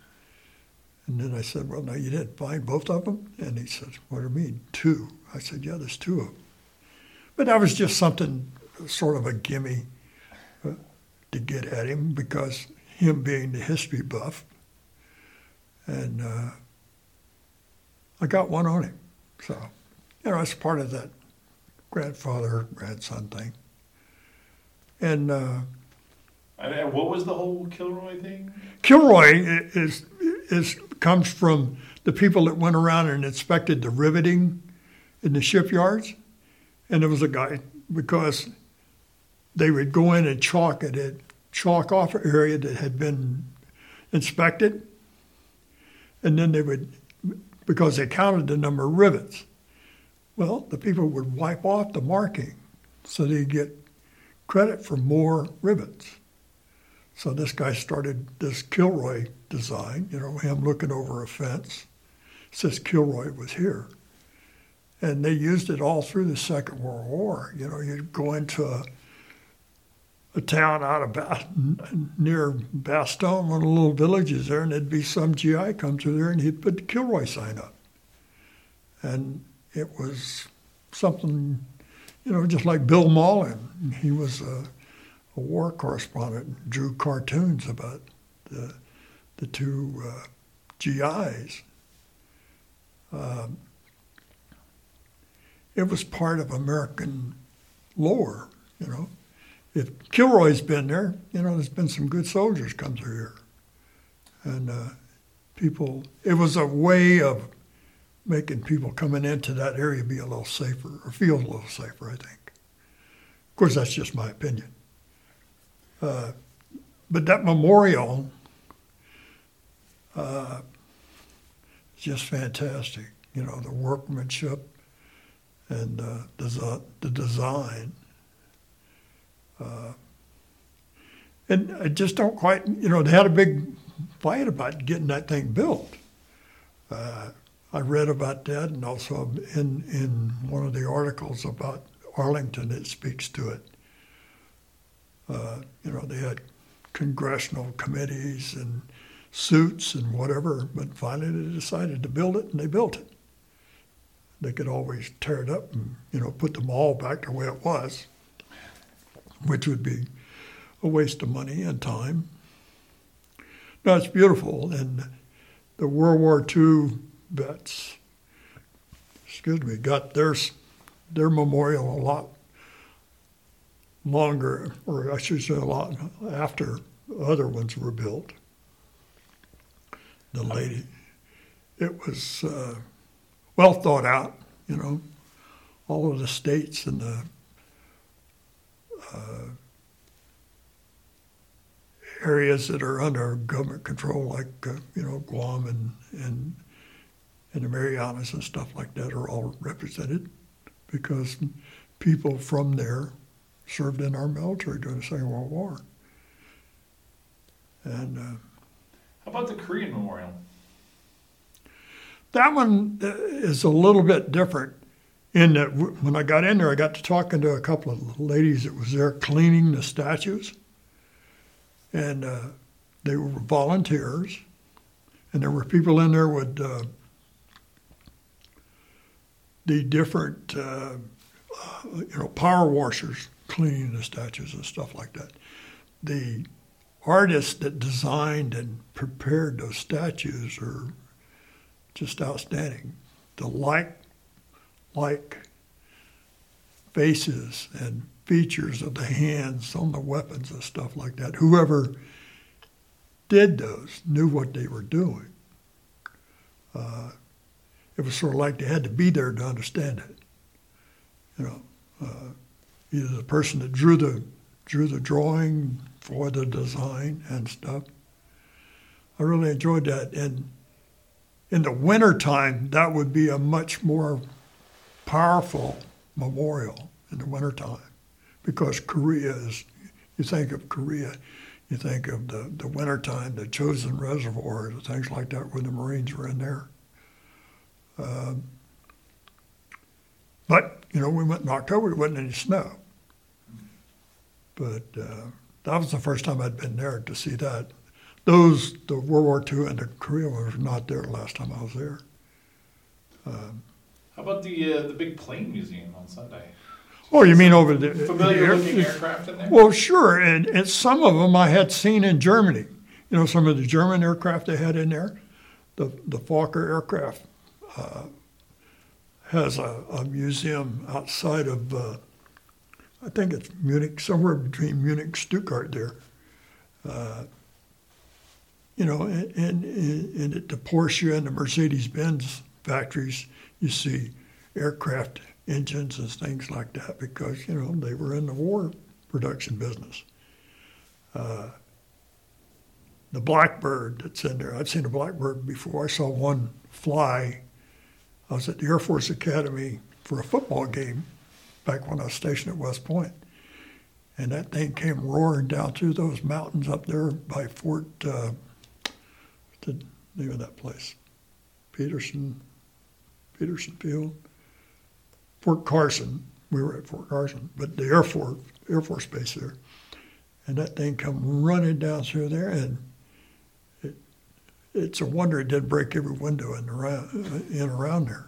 And then I said, well, no, you didn't find both of them? And he said, what do you mean, two? I said, yeah, there's two of them. But that was just something, sort of a gimme uh, to get at him because him being the history buff. And uh, I got one on him. So, you know, it's part of that grandfather grandson thing. And, uh, and what was the whole Kilroy thing? Kilroy is is comes from the people that went around and inspected the riveting in the shipyards, and there was a guy because they would go in and chalk it at chalk off an area that had been inspected, and then they would, because they counted the number of rivets, well, the people would wipe off the marking so they'd get credit for more rivets. So this guy started this Kilroy design, you know, him looking over a fence. says Kilroy was here. And they used it all through the Second World War. You know, you'd go into a a town out of ba- near Bastogne, one of the little villages there, and there'd be some GI come through there, and he'd put the Kilroy sign up, and it was something, you know, just like Bill Mauldin. He was a, a war correspondent, drew cartoons about the the two uh, GIs. Um, it was part of American lore, you know. If Kilroy's been there, you know, there's been some good soldiers come through here. And uh, people, it was a way of making people coming into that area be a little safer or feel a little safer, I think. Of course, that's just my opinion. Uh, but that memorial uh, just fantastic. You know, the workmanship and uh, the design. Uh, and I just don't quite, you know, they had a big fight about getting that thing built. Uh, I read about that, and also in in one of the articles about Arlington, it speaks to it. Uh, you know, they had congressional committees and suits and whatever, but finally they decided to build it, and they built it. They could always tear it up and you know put the mall back the way it was, which would be a waste of money and time. No, it's beautiful, and the World War II vets, excuse me, got their their memorial a lot longer, or I should say a lot after other ones were built. The lady, it was uh, well thought out, you know, all of the states and the uh, areas that are under government control, like uh, you know Guam and and and the Marianas and stuff like that, are all represented because people from there served in our military during the Second World War. And uh, how about the Korean Memorial? That one uh, is a little bit different in that when I got in there, I got to talking to a couple of ladies that was there cleaning the statues and uh, they were volunteers, and there were people in there with uh, the different, uh, you know, power washers cleaning the statues and stuff like that. The artists that designed and prepared those statues are just outstanding. The like, like faces and features of the hands on the weapons and stuff like that. Whoever did those knew what they were doing. Uh, it was sort of like they had to be there to understand it. You know, uh, either the person that drew the drew the drawing for the design and stuff. I really enjoyed that. And in the wintertime, that would be a much more powerful memorial in the wintertime because Korea is, you think of Korea, you think of the, the wintertime, the Chosin Reservoir, things like that, where the Marines were in there. Um, but, you know, we went in October, there wasn't any snow. But uh, that was the first time I'd been there to see that. Those, the World War II and the Korea were not there the last time I was there. Um, How about the uh, the big plane museum on Sunday? Oh, you mean over the familiar looking aircraft in there? Well, sure, and, and some of them I had seen in Germany. You know, some of the German aircraft they had in there. The the Fokker aircraft uh, has a, a, museum outside of, uh, I think it's Munich, somewhere between Munich and Stuttgart there. Uh, you know, and, and, and the Porsche and the Mercedes Benz factories, you see aircraft engines and things like that because, you know, they were in the war production business. Uh, the blackbird that's in there, I'd seen a blackbird before. I saw one fly. I was at the Air Force Academy for a football game back when I was stationed at West Point. And that thing came roaring down through those mountains up there by Fort, uh, the name of that place? Peterson, Peterson Field. Fort Carson. We were at Fort Carson, but the Air Force Air Force Base there, and that thing come running down through there, and it, it's a wonder it didn't break every window in around in around there.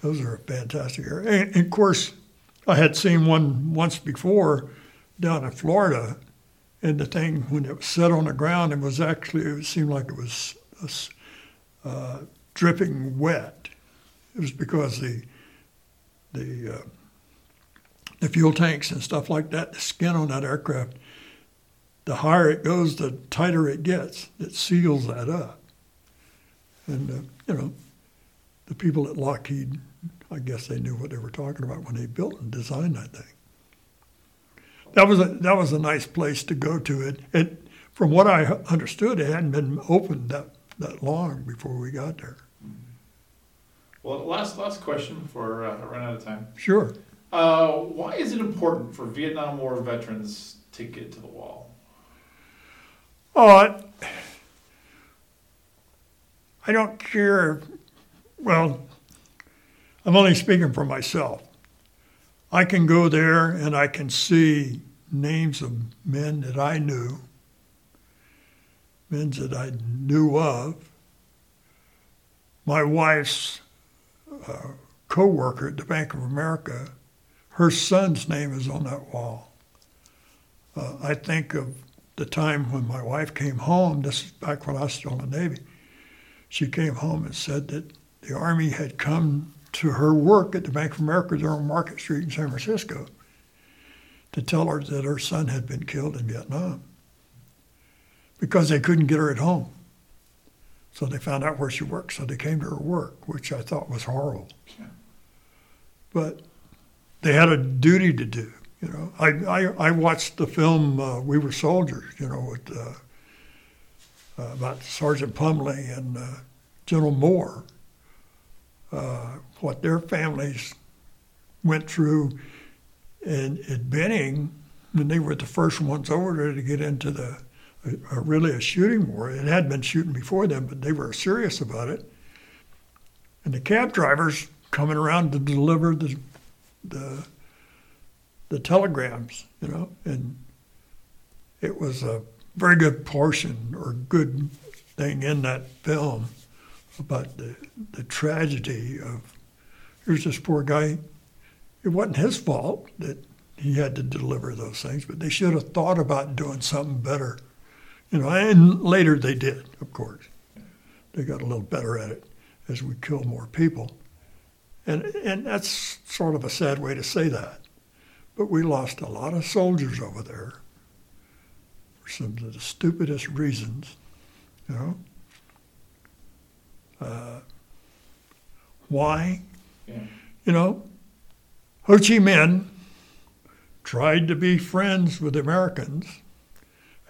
Those are fantastic area. And, and of course, I had seen one once before down in Florida, and the thing when it was set on the ground, it was actually it seemed like it was uh, dripping wet. It was because the the uh, the fuel tanks and stuff like that, the skin on that aircraft, the higher it goes, the tighter it gets. It seals that up. And, uh, you know, the people at Lockheed, I guess they knew what they were talking about when they built and designed that thing. That was a, that was a nice place to go to. It, it from what I understood, it hadn't been opened that, that long before we got there. Well, last last question before uh, I run out of time. Sure. Uh, why is it important for Vietnam War veterans to get to the wall? I, I don't care. Well, I'm only speaking for myself. I can go there and I can see names of men that I knew, men that I knew of. My wife's uh, co-worker at the Bank of America her son's name is on that wall. Uh, I think of the time when my wife came home, this is back when I was still in the Navy. She came home and said that the Army had come to her work at the Bank of America there on Market Street in San Francisco to tell her that her son had been killed in Vietnam because they couldn't get her at home. So they found out where she worked, so they came to her work, which I thought was horrible. But they had a duty to do. You know, I I, I watched the film uh, We Were Soldiers. You know, with uh, uh, about Sergeant Plumley and uh, General Moore, uh, what their families went through in at Benning, and they were the first ones over there to get into the really a shooting war. It had been shooting before then, but they were serious about it. And the cab drivers coming around to deliver the the the telegrams, you know, and it was a very good portion or good thing in that film about the the tragedy of here's this poor guy. It wasn't his fault that he had to deliver those things, but they should have thought about doing something better. You know, and later they did, of course. They got a little better at it as we killed more people. And, and that's sort of a sad way to say that. But we lost a lot of soldiers over there for some of the stupidest reasons, you know. Uh, why? Yeah. You know, Ho Chi Minh tried to be friends with Americans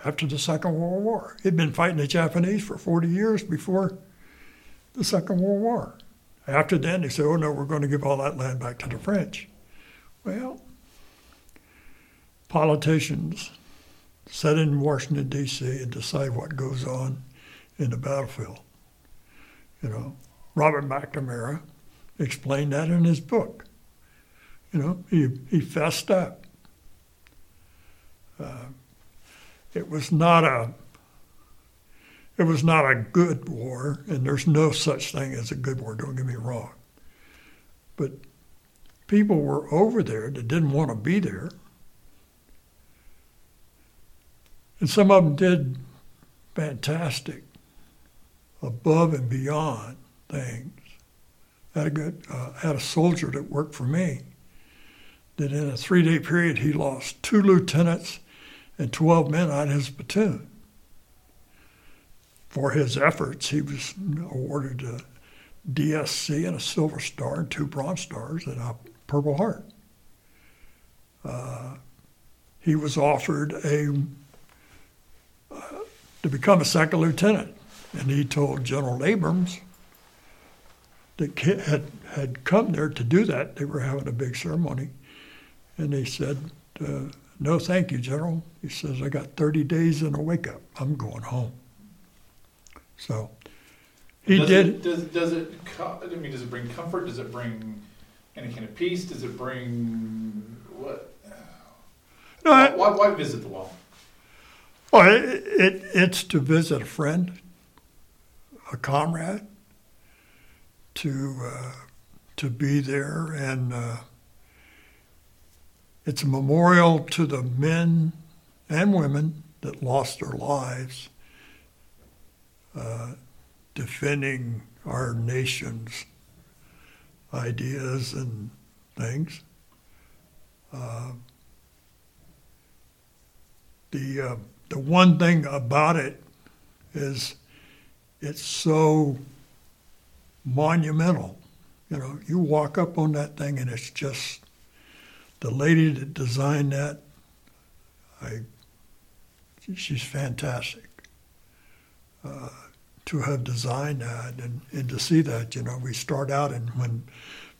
after the Second World War. He'd been fighting the Japanese for 40 years before the Second World War. After then, they said, oh no, we're going to give all that land back to the French. Well, politicians sit in Washington, D.C. and decide what goes on in the battlefield. You know, Robert McNamara explained that in his book. You know, he, he fessed up. Uh, it was not a it was not a good war, and there's no such thing as a good war, don't get me wrong. But people were over there that didn't want to be there. And some of them did fantastic, above and beyond things. I had a good, uh, had a soldier that worked for me that in a three-day period he lost two lieutenants and 12 men on his platoon for his efforts, he was awarded a DSC and a Silver Star and two Bronze Stars and a Purple Heart. Uh, he was offered a uh, to become a second lieutenant, and he told General Abrams that had had come there to do that. They were having a big ceremony, and he said, uh, "No, thank you, General." He says, "I got 30 days in a wake up. I'm going home." So he does did. It, does does it? I mean, does it bring comfort? Does it bring any kind of peace? Does it bring what? No, why, why, why visit the wall? Well, it, it, it's to visit a friend, a comrade, to uh, to be there, and uh, it's a memorial to the men and women that lost their lives uh, defending our nation's ideas and things. Uh, the uh, the one thing about it is it's so monumental. You know, you walk up on that thing and it's just the lady that designed that. I, she's fantastic. Uh, to have designed that and, and to see that, you know, we start out in when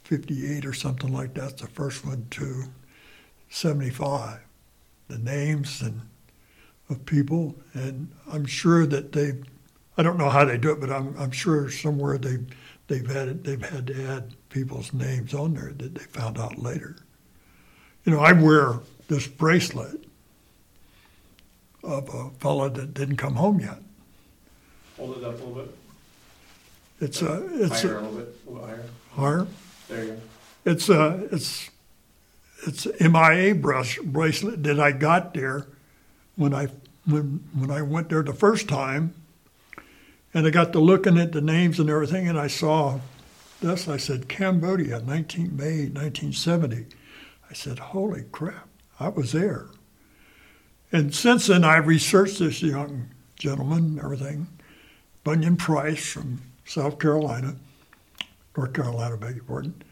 58 or something like that's the first one to 75. The names and of people, and I'm sure that they, I don't know how they do it, but I'm, I'm sure somewhere they they've had they've had to add people's names on there that they found out later. You know, I wear this bracelet of a fellow that didn't come home yet. Hold it up a little bit. It's a it's higher, a, a little bit, a little higher. higher. There you go. It's a it's it's MIA brush bracelet that I got there when I when when I went there the first time, and I got to looking at the names and everything, and I saw this. I said Cambodia, 19 May 1970. I said, "Holy crap! I was there." And since then, I researched this young gentleman and everything, Bunyan Price from South Carolina, North Carolina, beg your pardon.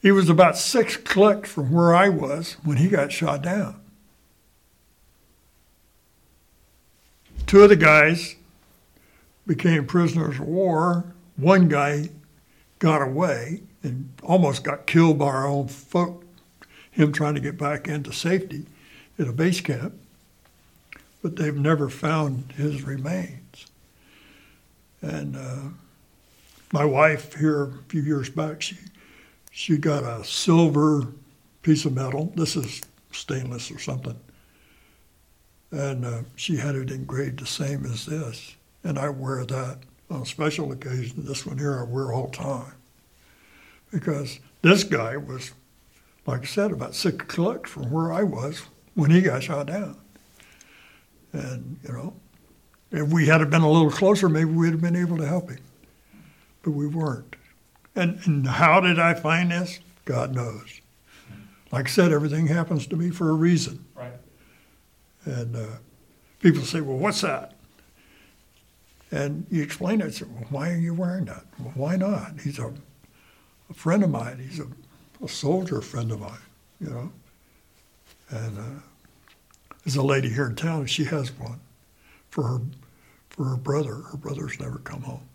He was about six clicks from where I was when he got shot down. Two of the guys became prisoners of war. One guy got away and almost got killed by our own folk, him trying to get back into safety at a base camp. But they've never found his remains. And uh, my wife here a few years back, she she got a silver piece of metal. This is stainless or something. And uh, she had it engraved the same as this. And I wear that on special occasions. This one here I wear all the time. Because this guy was, like I said, about six clicks from where I was when he got shot down. And, you know, if we had been a little closer, maybe we'd have been able to help him. But we weren't. And, and how did I find this? God knows. Like I said, everything happens to me for a reason. Right. And uh, people say, well, what's that? And you explain it. I well, why are you wearing that? Well, why not? He's a, a friend of mine. He's a, a, soldier friend of mine, you know. And uh, there's a lady here in town, and she has one for her, for her brother. Her brother's never come home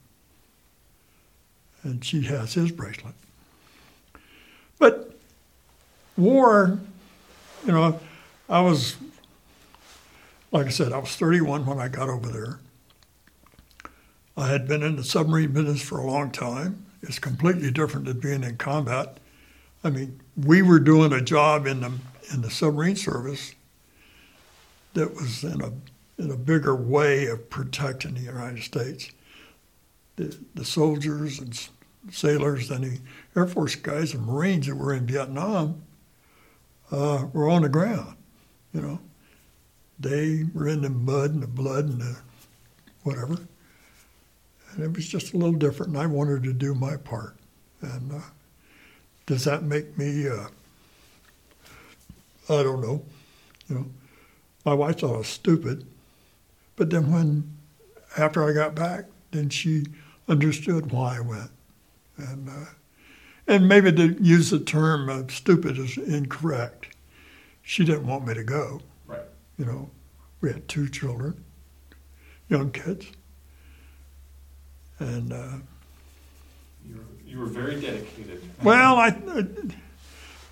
and she has his bracelet. But war, you know, I was, like I said, I was 31 when I got over there. I had been in the submarine business for a long time. It's completely different than being in combat. I mean, we were doing a job in the in the submarine service that was in a in a bigger way of protecting the United States the, the soldiers and sailors and the Air Force guys and Marines that were in Vietnam uh, were on the ground. You know, they were in the mud and the blood and the whatever, and it was just a little different. And I wanted to do my part. And uh, does that make me? Uh, I don't know. You know, my wife thought I was stupid, but then when after I got back, then she understood why I went. And, uh, and maybe to use the term uh, stupid is incorrect. She didn't want me to go. Right. You know, we had two children, young kids. And uh, you, were, you were very dedicated. Well, I,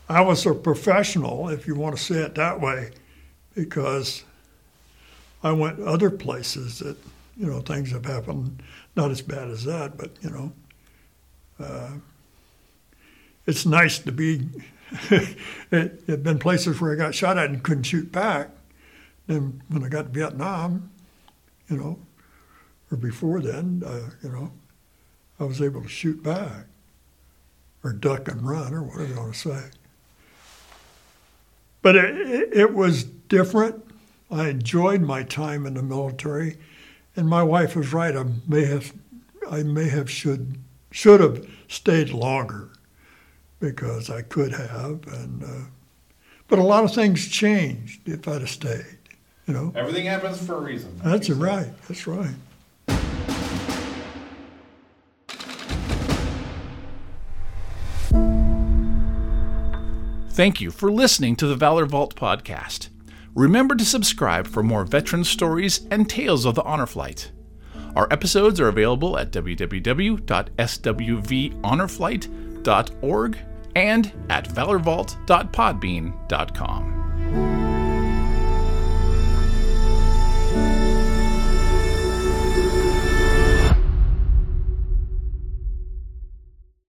I was a professional, if you want to say it that way, because I went other places that, you know, things have happened not as bad as that, but you know, uh, it's nice to be. [LAUGHS] it had been places where I got shot at and couldn't shoot back. Then when I got to Vietnam, you know, or before then, uh, you know, I was able to shoot back, or duck and run, or whatever you want to say. But it, it, was different. I enjoyed my time in the military and my wife was right. I may have, I may have should should have stayed longer, because I could have, and uh, but a lot of things changed if I'd have stayed. You know, Everything happens for a reason. that's right. That's right. Thank you for listening to the Valor Vault podcast. Remember to subscribe for more veteran stories and tales of the Honor Flight. Our episodes are available at www.swvhonorflight.org and at valorvault.podbean.com.